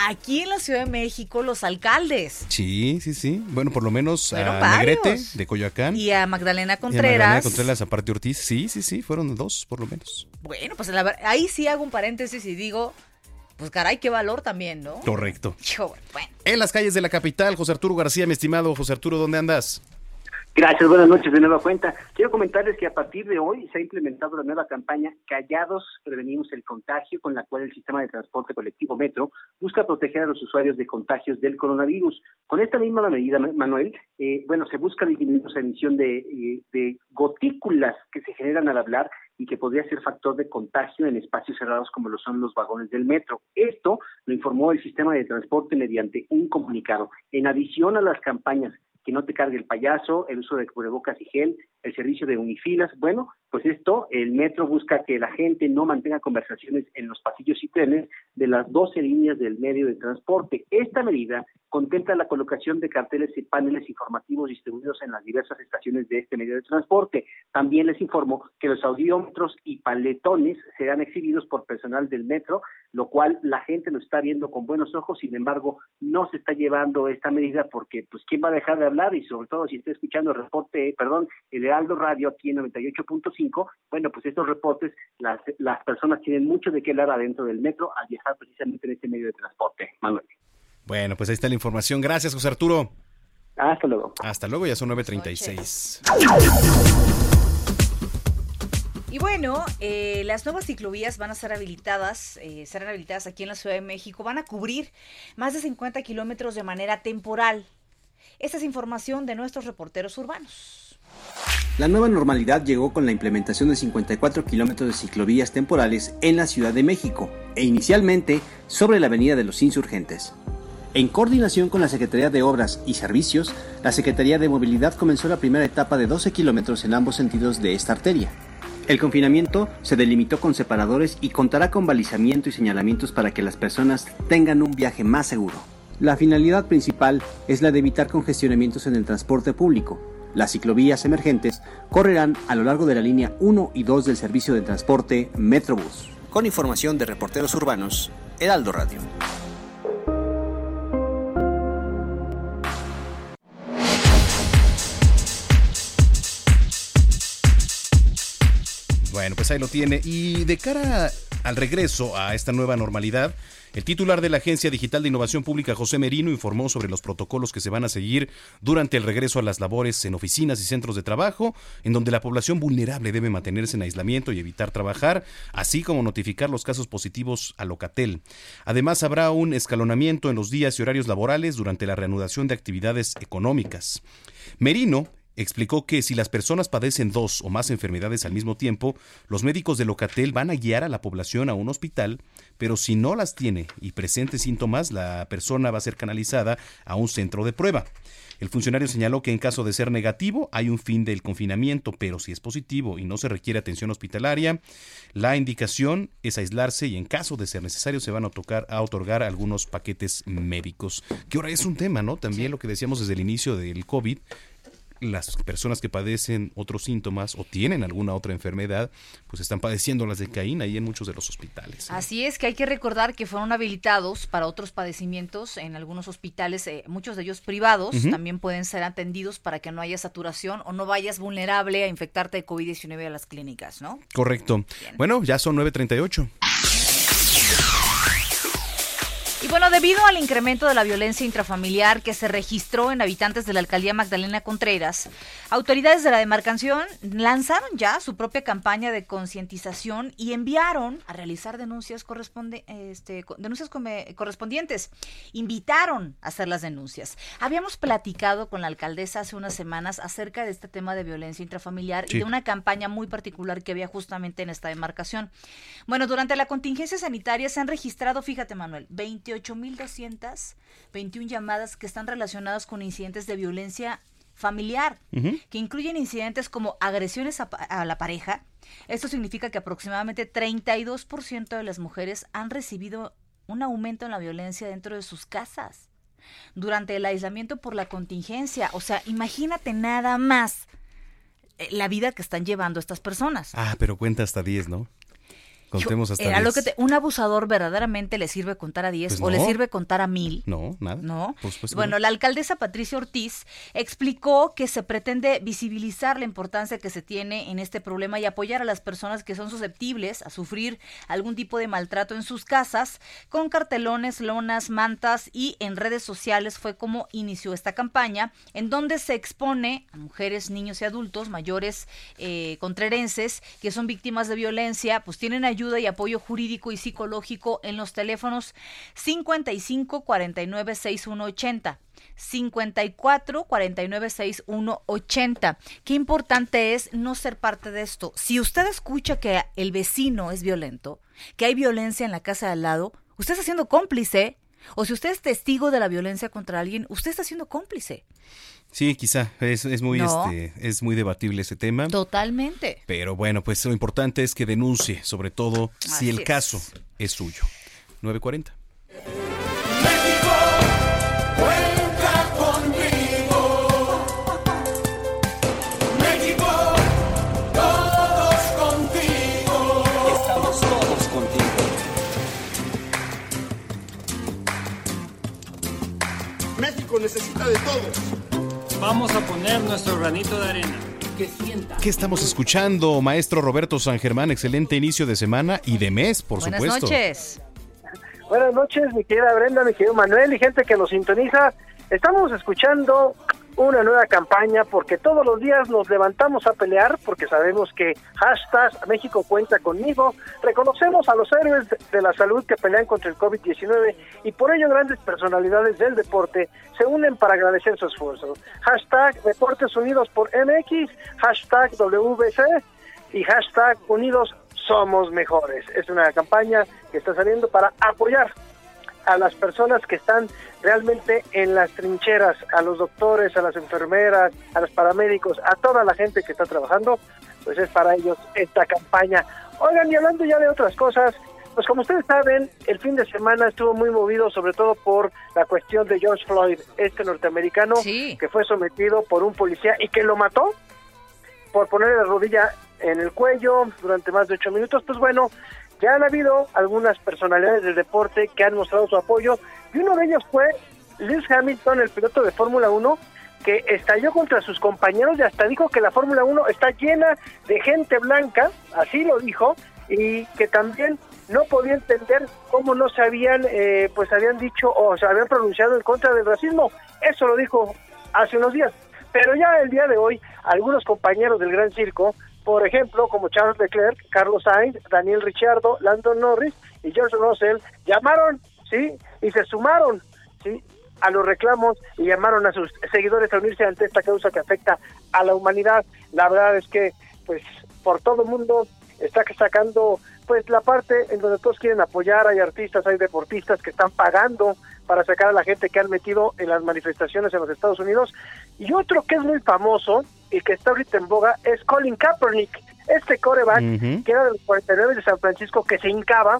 Aquí en la Ciudad de México, los alcaldes Sí, sí, sí. Bueno, por lo menos Fueron a varios. Negrete de Coyoacán. y a Magdalena y a Contreras. Magdalena Contreras, aparte Ortiz. Sí, sí, sí, fueron dos, por lo menos. Bueno, pues la ahí sí hago un paréntesis y digo, pues caray, qué valor también, ¿no? Correcto. Bueno. En las calles de la capital, José Arturo García, mi estimado José Arturo, ¿dónde andas? Gracias, buenas noches de nueva cuenta. Quiero comentarles que a partir de hoy se ha implementado la nueva campaña Callados prevenimos el contagio, con la cual el sistema de transporte colectivo Metro busca proteger a los usuarios de contagios del coronavirus. Con esta misma medida, Ma- Manuel, eh, bueno, se busca disminuir la emisión eh, de gotículas que se generan al hablar y que podría ser factor de contagio en espacios cerrados como lo son los vagones del metro. Esto lo informó el sistema de transporte mediante un comunicado. En adición a las campañas que no te cargue el payaso, el uso de cubrebocas y gel, el servicio de unifilas. Bueno, pues esto, el metro busca que la gente no mantenga conversaciones en los pasillos y trenes de las 12 líneas del medio de transporte. Esta medida contempla la colocación de carteles y paneles informativos distribuidos en las diversas estaciones de este medio de transporte. También les informo que los audiómetros y paletones serán exhibidos por personal del metro, lo cual la gente lo está viendo con buenos ojos, sin embargo, no se está llevando esta medida porque, pues, ¿quién va a dejar de hablar? Y sobre todo, si está escuchando el reporte, perdón, el Heraldo Radio aquí en 98.5, bueno, pues estos reportes, las, las personas tienen mucho de qué hablar adentro del metro al viajar precisamente en este medio de transporte. Manuel. Bueno, pues ahí está la información. Gracias, José Arturo. Hasta luego. Hasta luego, ya son 9.36. Y bueno, eh, las nuevas ciclovías van a ser habilitadas, eh, serán habilitadas aquí en la Ciudad de México, van a cubrir más de 50 kilómetros de manera temporal. Esta es información de nuestros reporteros urbanos. La nueva normalidad llegó con la implementación de 54 kilómetros de ciclovías temporales en la Ciudad de México e inicialmente sobre la Avenida de los Insurgentes. En coordinación con la Secretaría de Obras y Servicios, la Secretaría de Movilidad comenzó la primera etapa de 12 kilómetros en ambos sentidos de esta arteria. El confinamiento se delimitó con separadores y contará con balizamiento y señalamientos para que las personas tengan un viaje más seguro. La finalidad principal es la de evitar congestionamientos en el transporte público. Las ciclovías emergentes correrán a lo largo de la línea 1 y 2 del servicio de transporte Metrobús. Con información de reporteros urbanos, Heraldo Radio. Bueno, pues ahí lo tiene. Y de cara al regreso a esta nueva normalidad, el titular de la Agencia Digital de Innovación Pública, José Merino, informó sobre los protocolos que se van a seguir durante el regreso a las labores en oficinas y centros de trabajo, en donde la población vulnerable debe mantenerse en aislamiento y evitar trabajar, así como notificar los casos positivos a Locatel. Además, habrá un escalonamiento en los días y horarios laborales durante la reanudación de actividades económicas. Merino explicó que si las personas padecen dos o más enfermedades al mismo tiempo, los médicos de Locatel van a guiar a la población a un hospital, pero si no las tiene y presente síntomas, la persona va a ser canalizada a un centro de prueba. El funcionario señaló que en caso de ser negativo hay un fin del confinamiento, pero si es positivo y no se requiere atención hospitalaria, la indicación es aislarse y en caso de ser necesario se van a, tocar, a otorgar algunos paquetes médicos. Que ahora es un tema, ¿no? También lo que decíamos desde el inicio del COVID, las personas que padecen otros síntomas o tienen alguna otra enfermedad, pues están padeciendo las de Caín ahí en muchos de los hospitales. Así es que hay que recordar que fueron habilitados para otros padecimientos en algunos hospitales, eh, muchos de ellos privados, también pueden ser atendidos para que no haya saturación o no vayas vulnerable a infectarte de COVID-19 a las clínicas, ¿no? Correcto. Bueno, ya son 9.38. Y bueno, debido al incremento de la violencia intrafamiliar que se registró en habitantes de la alcaldía Magdalena Contreras, autoridades de la demarcación lanzaron ya su propia campaña de concientización y enviaron a realizar denuncias, corresponde, este, denuncias correspondientes. Invitaron a hacer las denuncias. Habíamos platicado con la alcaldesa hace unas semanas acerca de este tema de violencia intrafamiliar Sí. y de una campaña muy particular que había justamente en esta demarcación. Bueno, durante la contingencia sanitaria se han registrado, fíjate Manuel, 28.221 llamadas que están relacionadas con incidentes de violencia familiar, que incluyen incidentes como agresiones a, a la pareja. Esto significa que aproximadamente 32% de las mujeres han recibido un aumento en la violencia dentro de sus casas durante el aislamiento por la contingencia. O sea, imagínate nada más eh, la vida que están llevando estas personas. Ah, pero cuenta hasta 10, ¿no? Contemos hasta Era 10. lo que te- un abusador verdaderamente le sirve contar a 10 Pues o le sirve contar a mil. No, nada. No. Bueno, no. la alcaldesa Patricia Ortiz explicó que se pretende visibilizar la importancia que se tiene en este problema y apoyar a las personas que son susceptibles a sufrir algún tipo de maltrato en sus casas con cartelones, lonas, mantas y en redes sociales fue como inició esta campaña en donde se expone a mujeres, niños y adultos mayores eh, contrerenses que son víctimas de violencia, pues tienen ayuda y apoyo jurídico y psicológico en los teléfonos 55 49 61 80. 54 49 61 80. Qué importante es no ser parte de esto. Si usted escucha que el vecino es violento, que hay violencia en la casa de al lado, usted está siendo cómplice. O si usted es testigo de la violencia contra alguien, usted está siendo cómplice. Sí, quizá. Es, es muy, No. este, es muy debatible ese tema. Totalmente. Pero bueno, pues lo importante es que denuncie, sobre todo si el es. caso es suyo. 940. Cuenta conmigo, México, todos contigo. Estamos todos contigo. México necesita de todos. Vamos a poner nuestro granito de arena. Que sienta. ¿Qué estamos escuchando, maestro Roberto San Germán? Excelente inicio de semana y de mes, por Buenas supuesto. noches. Buenas noches, mi querida Brenda, mi querido Manuel y gente que nos sintoniza. Estamos escuchando una nueva campaña porque todos los días nos levantamos a pelear porque sabemos que hashtag México cuenta conmigo. Reconocemos a los héroes de- la salud que pelean contra el COVID-19 y por ello grandes personalidades del deporte se unen para agradecer su esfuerzo. Hashtag Deportes Unidos por MX, hashtag WBC y hashtag Unidos Somos Mejores. Es una campaña que está saliendo para apoyar a las personas que están realmente en las trincheras, a los doctores, a las enfermeras, a los paramédicos, a toda la gente que está trabajando, pues es para ellos esta campaña. Oigan, y hablando ya de otras cosas, pues como ustedes saben, el fin de semana estuvo muy movido sobre todo por la cuestión de George Floyd, este norteamericano que fue sometido por un policía y que lo mató por ponerle la rodilla en el cuello durante más de ocho minutos, pues bueno, ya han habido algunas personalidades del deporte que han mostrado su apoyo y uno de ellos fue Lewis Hamilton, el piloto de Fórmula 1, que estalló contra sus compañeros y hasta dijo que la Fórmula 1 está llena de gente blanca, así lo dijo, y que también no podía entender cómo no se habían, eh, pues habían dicho o se habían pronunciado en contra del racismo. Eso lo dijo hace unos días. Pero ya el día de hoy, algunos compañeros del Gran Circo, por ejemplo, como Charles Leclerc, Carlos Sainz, Daniel Ricciardo, Landon Norris y George Russell, llamaron, ¿sí? Y se sumaron, ¿sí? A los reclamos y llamaron a sus seguidores a unirse ante esta causa que afecta a la humanidad. La verdad es que, pues, por todo el mundo está sacando, pues, la parte en donde todos quieren apoyar. Hay artistas, hay deportistas que están pagando para sacar a la gente que han metido en las manifestaciones en los Estados Unidos. Y otro que es muy famoso y que está ahorita en boga es Colin Kaepernick, este coreback Ujú. que era de los 49 de San Francisco que se hincaba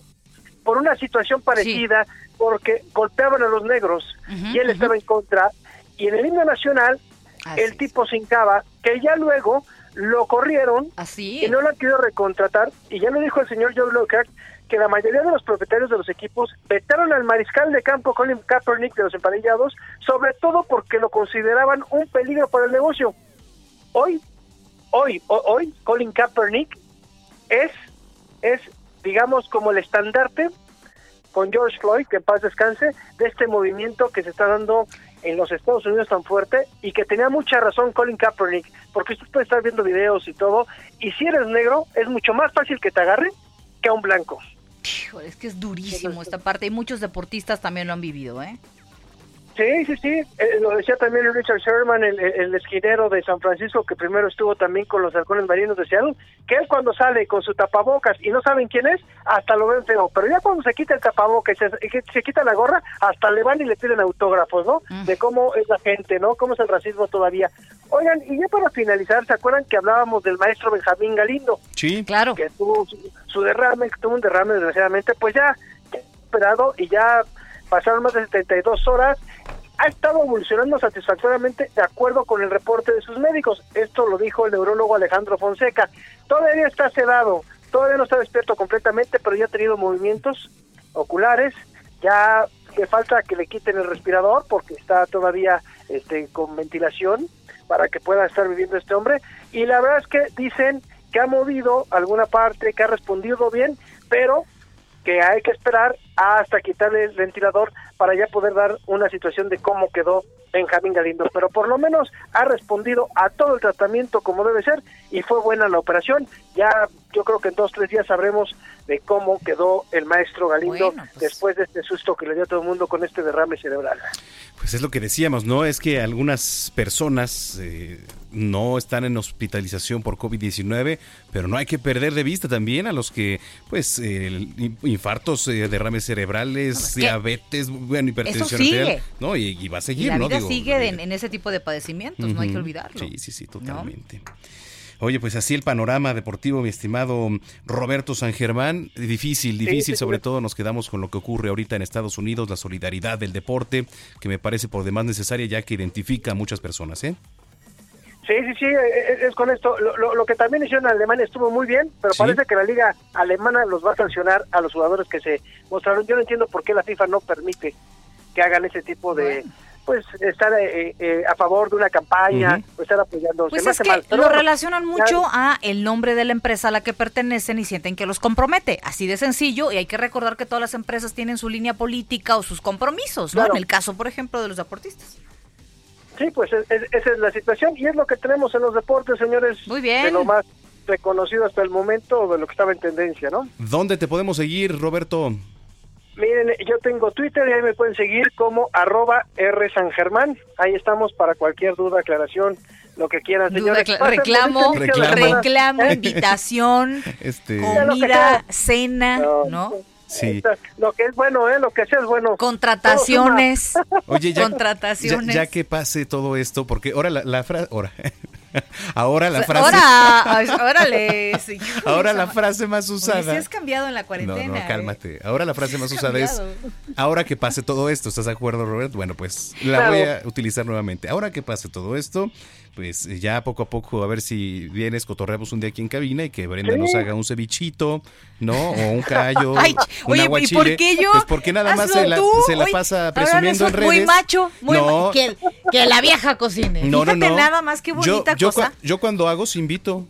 por una situación parecida porque golpeaban a los negros y él estaba en contra. Y en el himno nacional el tipo se hincaba que ya luego lo corrieron y no lo han querido recontratar. Y ya lo dijo el señor Joe Lockhart que la mayoría de los propietarios de los equipos vetaron al mariscal de campo Colin Kaepernick de los emparrillados, sobre todo porque lo consideraban un peligro para el negocio. Hoy, hoy, ho- hoy, Colin Kaepernick es, es, digamos, como el estandarte con George Floyd, que en paz descanse, de este movimiento que se está dando en los Estados Unidos tan fuerte y que tenía mucha razón Colin Kaepernick, porque usted puede estar viendo videos y todo, y si eres negro es mucho más fácil que te agarren que a un blanco. Es que es durísimo esta parte y muchos deportistas también lo han vivido, ¿eh? Sí, sí, sí. Eh, lo decía también Richard Sherman, el, esquinero de San Francisco, que primero estuvo también con los halcones marinos de Seattle, que él cuando sale con su tapabocas y no saben quién es, hasta lo ven feo. Pero ya cuando se quita el tapabocas y se, quita la gorra, hasta le van y le piden autógrafos, ¿no? De cómo es la gente, ¿no? Cómo es el racismo todavía. Oigan, y ya para finalizar, ¿se acuerdan que hablábamos del maestro Benjamín Galindo? Sí. Claro. Que tuvo su, su derrame, que tuvo un derrame desgraciadamente, pues ya, ya operado y ya pasaron más de 72 horas ha estado evolucionando satisfactoriamente de acuerdo con el reporte de sus médicos. Esto lo dijo el neurólogo Alejandro Fonseca. Todavía está sedado, todavía no está despierto completamente, pero ya ha tenido movimientos oculares, ya le falta que le quiten el respirador porque está todavía este, con ventilación para que pueda estar viviendo este hombre. Y la verdad es que dicen que ha movido alguna parte, que ha respondido bien, pero que hay que esperar hasta quitarle el ventilador para ya poder dar una situación de cómo quedó Benjamín Galindo. Pero por lo menos ha respondido a todo el tratamiento como debe ser y fue buena la operación. Ya yo creo que en dos tres días sabremos de cómo quedó el maestro Galindo Bueno, pues. después de este susto que le dio a todo el mundo con este derrame cerebral. Pues es lo que decíamos, ¿no? Es que algunas personas eh, no están en hospitalización por COVID-19, pero no hay que perder de vista también a los que, pues, eh, infartos, eh, derrames cerebrales, diabetes, bueno, hipertensión sigue. arterial, ¿no? Y, y va a Y seguir, la ¿no? vida Digo, sigue en, en ese tipo de padecimientos, no hay que olvidarlo. Sí, sí, sí, totalmente. Oye, pues así el panorama deportivo, mi estimado Roberto San Germán. Difícil, difícil. sí, sobre todo nos quedamos con lo que ocurre ahorita en Estados Unidos, la solidaridad del deporte, que me parece por demás necesaria ya que identifica a muchas personas, ¿eh? Sí, sí, sí, es, es con esto. Lo, lo- lo que también hicieron en Alemania estuvo muy bien, pero Sí. parece que la liga alemana los va a sancionar a los jugadores que se mostraron. Yo no entiendo por qué la FIFA no permite que hagan ese tipo de, pues, estar eh, eh, a favor de una campaña, o estar apoyando. Pues es que mal, lo bueno, relacionan mucho a el nombre de la empresa a la que pertenecen y sienten que los compromete. Así de sencillo, y hay que recordar que todas las empresas tienen su línea política o sus compromisos, ¿no? Claro. En el caso, por ejemplo, de los deportistas. Sí, pues es- es- esa es la situación y es lo que tenemos en los deportes, señores. Muy bien. De lo más reconocido hasta el momento, de lo que estaba en tendencia, ¿no? ¿Dónde te podemos seguir, Roberto? Miren, yo tengo Twitter y ahí me pueden seguir como arroba R San Germán. Ahí estamos para cualquier duda, aclaración, lo que quieran, señores. reclamo, ¿Eh? invitación, Este, comida, cena, ¿no? Sí. Lo que es bueno, ¿eh? Lo que sea es bueno. Contrataciones. Oye, ya, Contrataciones. ya, ya que pase todo esto, porque ahora la, la frase, ahora, ahora la frase, Ahora, órale, señor. ahora la frase más Oye, usada. sí has cambiado en la No, cuarentena. no, ¿eh? cálmate. Ahora la frase más usada es, ahora que pase todo esto, ¿estás de acuerdo, Robert? Bueno, pues la Claro. voy a utilizar nuevamente. Ahora que pase todo esto, pues eh, ya poco a poco a ver si vienes, cotorreamos un día aquí en cabina y que Brenda Sí. nos haga un cevichito, ¿no? O un callo, Ay, un oye, ¿y aguachile. por qué yo? Pues porque nada más se la, se pasa presumiendo en redes. Muy macho, muy no, ma- que, que la vieja cocine. no, no, Fíjate no. nada más qué Yo- bonita yo, cosa. yo cuando hago, sí invito.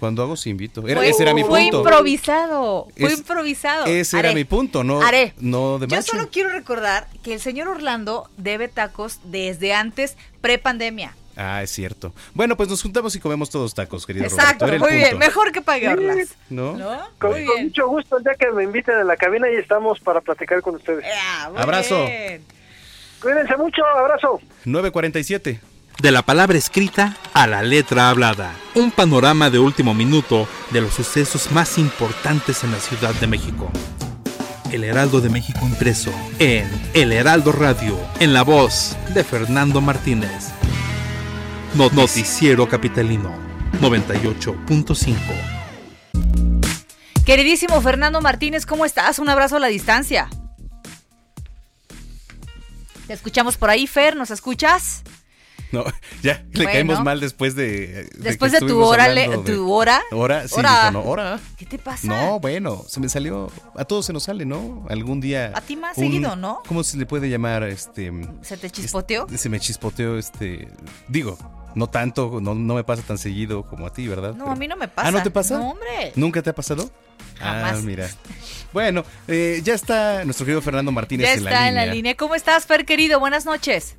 Cuando hago, sí invito. Era- Fue- ese era mi Fue punto. improvisado, fue Es- improvisado. Ese era mi punto, no, Haré. no de Yo macho. solo quiero recordar que el señor Orlando debe tacos desde antes, pre-pandemia. Ah, es cierto. Bueno, pues nos juntamos y comemos todos tacos, querido Exacto, Roberto. Muy bien. Mejor que pague Orlas. ¿No? Con, Muy con bien. mucho gusto, el día que me inviten a la cabina y estamos para platicar con ustedes. Ah, muy Abrazo. bien. Cuídense mucho, abrazo. 9.47. De la palabra escrita a la letra hablada. Un panorama de último minuto de los sucesos más importantes en la Ciudad de México. El Heraldo de México impreso en El Heraldo Radio, en la voz de Fernando Martínez. No- Noticiero Capitalino 98.5. Queridísimo Fernando Martínez, ¿cómo estás? Un abrazo a la distancia. Te escuchamos por ahí, Fer, ¿nos escuchas? No, ya le Bueno. caímos mal después de. de Después de tu hora, le- de- tu hora. Hora, sí, Hora. no, hora. ¿Qué te pasa? No, bueno, se me salió. A todos se nos sale, ¿no? Algún día. A ti más seguido, ¿no? ¿Cómo se le puede llamar? Este. ¿Se te chispoteó? Se me chispoteó, este. Digo, no tanto, no, no me pasa tan seguido como a ti, ¿verdad? No, Pero- a mí no me pasa. ¿Ah, no te pasa? No, hombre. ¿Nunca te ha pasado? Jamás. Ah, mira. Bueno, eh, ya está nuestro querido Fernando Martínez Ya en la está línea. en la línea. ¿Cómo estás, Fer, querido? Buenas noches.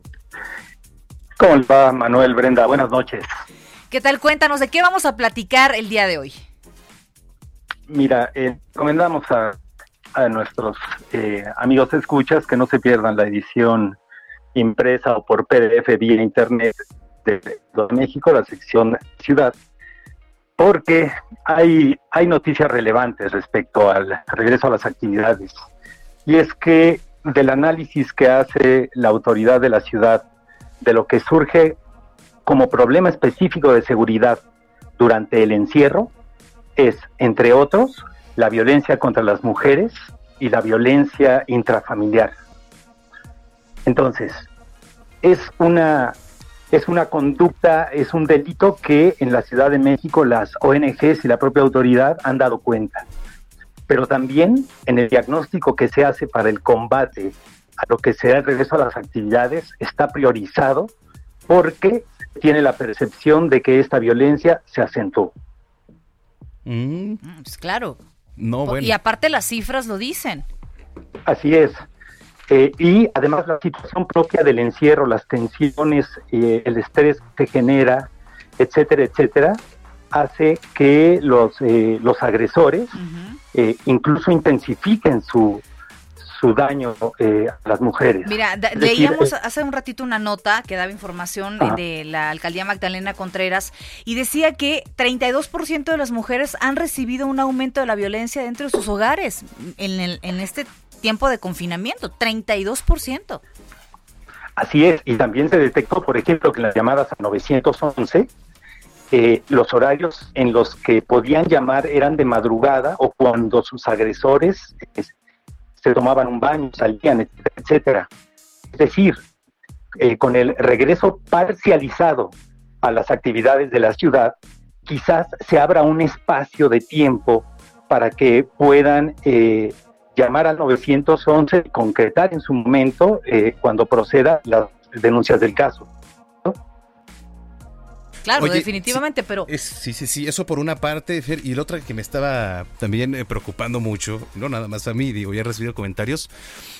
¿Cómo le va, Manuel Brenda? Buenas noches. ¿Qué tal? Cuéntanos, ¿de qué vamos a platicar el día de hoy? Mira, eh, recomendamos a, a nuestros eh, amigos escuchas que no se pierdan la edición impresa o por PDF vía internet de, de México, la sección Ciudad, porque hay, hay noticias relevantes respecto al regreso a las actividades. Y es que del análisis que hace la autoridad de la ciudad de lo que surge como problema específico de seguridad durante el encierro es, entre otros, la violencia contra las mujeres y la violencia intrafamiliar. Entonces, es una, es una conducta, es un delito que en la Ciudad de México las ONGs y la propia autoridad han dado cuenta. Pero también en el diagnóstico que se hace para el combate a lo que será el regreso a las actividades está priorizado porque tiene la percepción de que esta violencia se acentuó. Mm, Pues claro. no, bueno. Y aparte las cifras lo dicen. Así es. Eh, y además la situación propia del encierro, las tensiones, eh, el estrés que genera, etcétera, etcétera, hace que los, eh, los agresores eh, incluso intensifiquen su, su daño eh, a las mujeres. Mira, decir, leíamos hace un ratito una nota que daba información de la alcaldía Magdalena Contreras y decía que 32% de las mujeres han recibido un aumento de la violencia dentro de sus hogares en, el- en este tiempo de confinamiento. 32%. Así es, y también se detectó, por ejemplo, que en las llamadas a 911, eh, los horarios en los que podían llamar eran de madrugada o cuando sus agresores eh, se tomaban un baño, salían, etcétera. Es decir, eh, con el regreso parcializado a las actividades de la ciudad, quizás se abra un espacio de tiempo para que puedan eh, llamar al 911 y concretar en su momento eh, cuando proceda las denuncias del caso. Claro, Oye, definitivamente, pero Es- sí, sí, sí, eso por una parte, Fer, y la otra que me estaba también eh, preocupando mucho, no nada más a mí, digo, ya he recibido comentarios,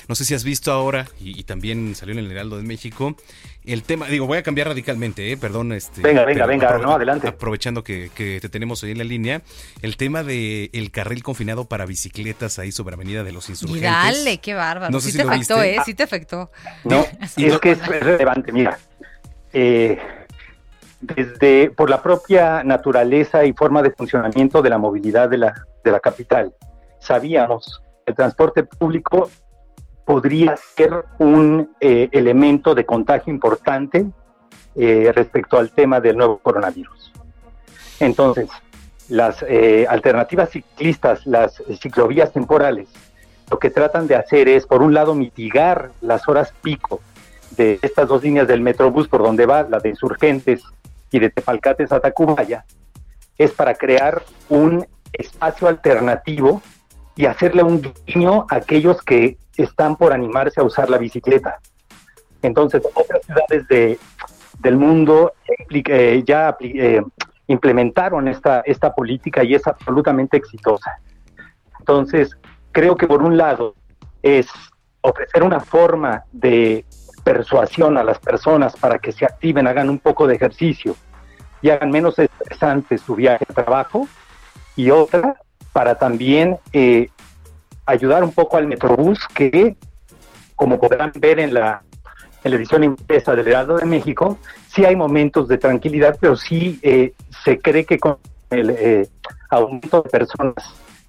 no sé si has visto ahora, y, y también salió en el Heraldo de México, el tema, digo, voy a cambiar radicalmente, eh, perdón, este... Venga, venga, venga, aprove- no, adelante. Aprovechando que, que te tenemos ahí en la línea, el tema de el carril confinado para bicicletas ahí sobre Avenida de los y Insurgentes. dale, qué bárbaro. No sé sí si te afectó, viste. ¿eh? Sí te afectó. No, es que es relevante, mira. eh, desde por la propia naturaleza y forma de funcionamiento de la movilidad de la, de la capital, sabíamos que el transporte público podría ser un eh, elemento de contagio importante eh, respecto al tema del nuevo coronavirus. Entonces, las eh, alternativas ciclistas, las ciclovías temporales, lo que tratan de hacer es, por un lado, mitigar las horas pico de estas dos líneas del Metrobús por donde va, la de Insurgentes y de Tepalcates a Tacubaya, es para crear un espacio alternativo y hacerle un guiño a aquellos que están por animarse a usar la bicicleta. Entonces, otras ciudades de, del mundo impli- eh, ya eh, implementaron esta, esta política y es absolutamente exitosa. Entonces, creo que por un lado es ofrecer una forma de persuasión a las personas para que se activen, hagan un poco de ejercicio y hagan menos estresante su viaje al trabajo, y otra para también eh, ayudar un poco al Metrobús que, como podrán ver en la, edición impresa del Heraldo de México, sí hay momentos de tranquilidad, pero sí eh, se cree que con el eh, aumento de personas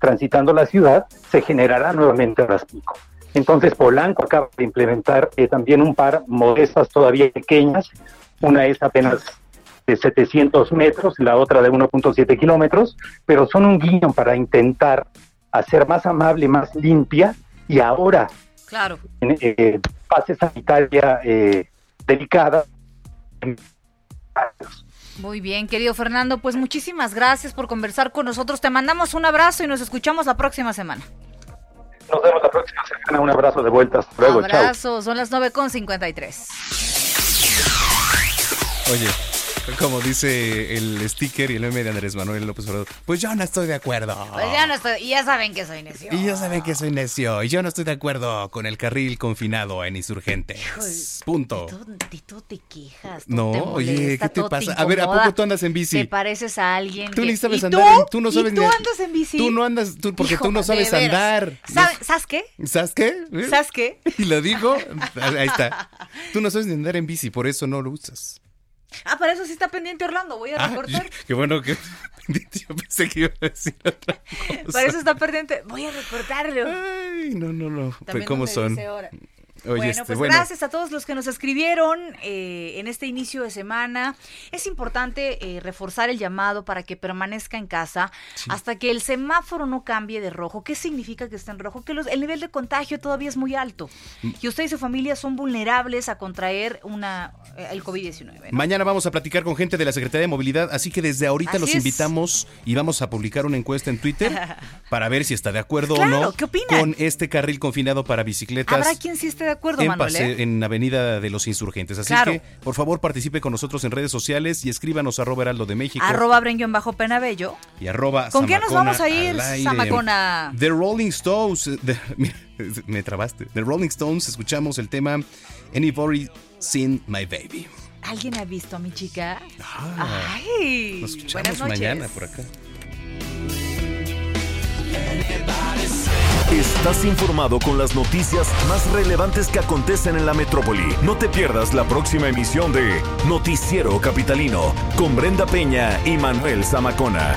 transitando la ciudad se generará nuevamente horas pico. Entonces Polanco acaba de implementar eh, también un par modestas todavía pequeñas, una es apenas de 700 metros, la otra de 1.7 kilómetros, pero son un guiño para intentar hacer más amable, más limpia y ahora Claro. en eh, fase sanitaria eh, delicada. Muy bien, querido Fernando, pues muchísimas gracias por conversar con nosotros. Te mandamos un abrazo y nos escuchamos la próxima semana. Nos vemos la próxima semana. Un abrazo de vuelta. Hasta luego. Chao. Abrazo, son las 9.53. Oye, Como dice el sticker y el meme de Andrés Manuel López Obrador. Pues yo no estoy de acuerdo. Pues ya no estoy, y ya saben que soy necio. Y ya saben que soy necio. Y yo no estoy de acuerdo con el carril confinado en Insurgentes. Punto. De todo te quejas. todo No, te oye, ¿qué te pasa? A ver, ¿a poco tú andas en bici? Te pareces a alguien. Tú que- ni sabes ¿Y andar, tú? en- tú no sabes ¿Y tú andas en bici? Tú no andas, tú- porque Hijo, tú no sabes andar. ¿Sabe- ¿Sabes qué? ¿Sabes qué? ¿Sabes qué? Y lo dijo. Ahí está. Tú no sabes ni andar en bici, por eso no lo usas. Ah, para eso sí está pendiente Orlando. Voy a Ah, recortar. qué bueno que. Yo pensé que iba a decir otra cosa. Para eso está pendiente. Voy a recortarlo. Ay, no, no, no. Pues, También ¿Cómo donde son? dice hora. Oye, bueno, este, pues bueno. gracias a todos los que nos escribieron eh, en este inicio de semana. Es importante eh, reforzar el llamado para que permanezca en casa hasta que el semáforo no cambie de rojo. ¿Qué significa que esté en rojo? Que los- el nivel de contagio todavía es muy alto Mm. y usted y su familia son vulnerables a contraer una, eh, el COVID-19. ¿no? Mañana vamos a platicar con gente de la Secretaría de Movilidad, así que desde ahorita Así los es. invitamos y vamos a publicar una encuesta en Twitter para ver si está de acuerdo Claro, o no ¿qué opinan? con este carril confinado para bicicletas. Habrá quien sí esté de acuerdo, en, Manuel. Pase- ¿eh? en Avenida de los Insurgentes. Así Claro. que, por favor, participe con nosotros en redes sociales y escríbanos arroba heraldo de México Arroba Brenguión bajo penabello. y arroba ¿Con qué nos vamos a ir. Zamacona? The Rolling Stones. eh, me trabaste. The Rolling Stones, escuchamos el tema Anybody Seen My Baby. ¿Alguien ha visto a mi chica? Ah, Ay, Nos escuchamos mañana por acá. Estás informado con las noticias más relevantes que acontecen en la metrópoli. No te pierdas la próxima emisión de Noticiero Capitalino con Brenda Peña y Manuel Zamacona.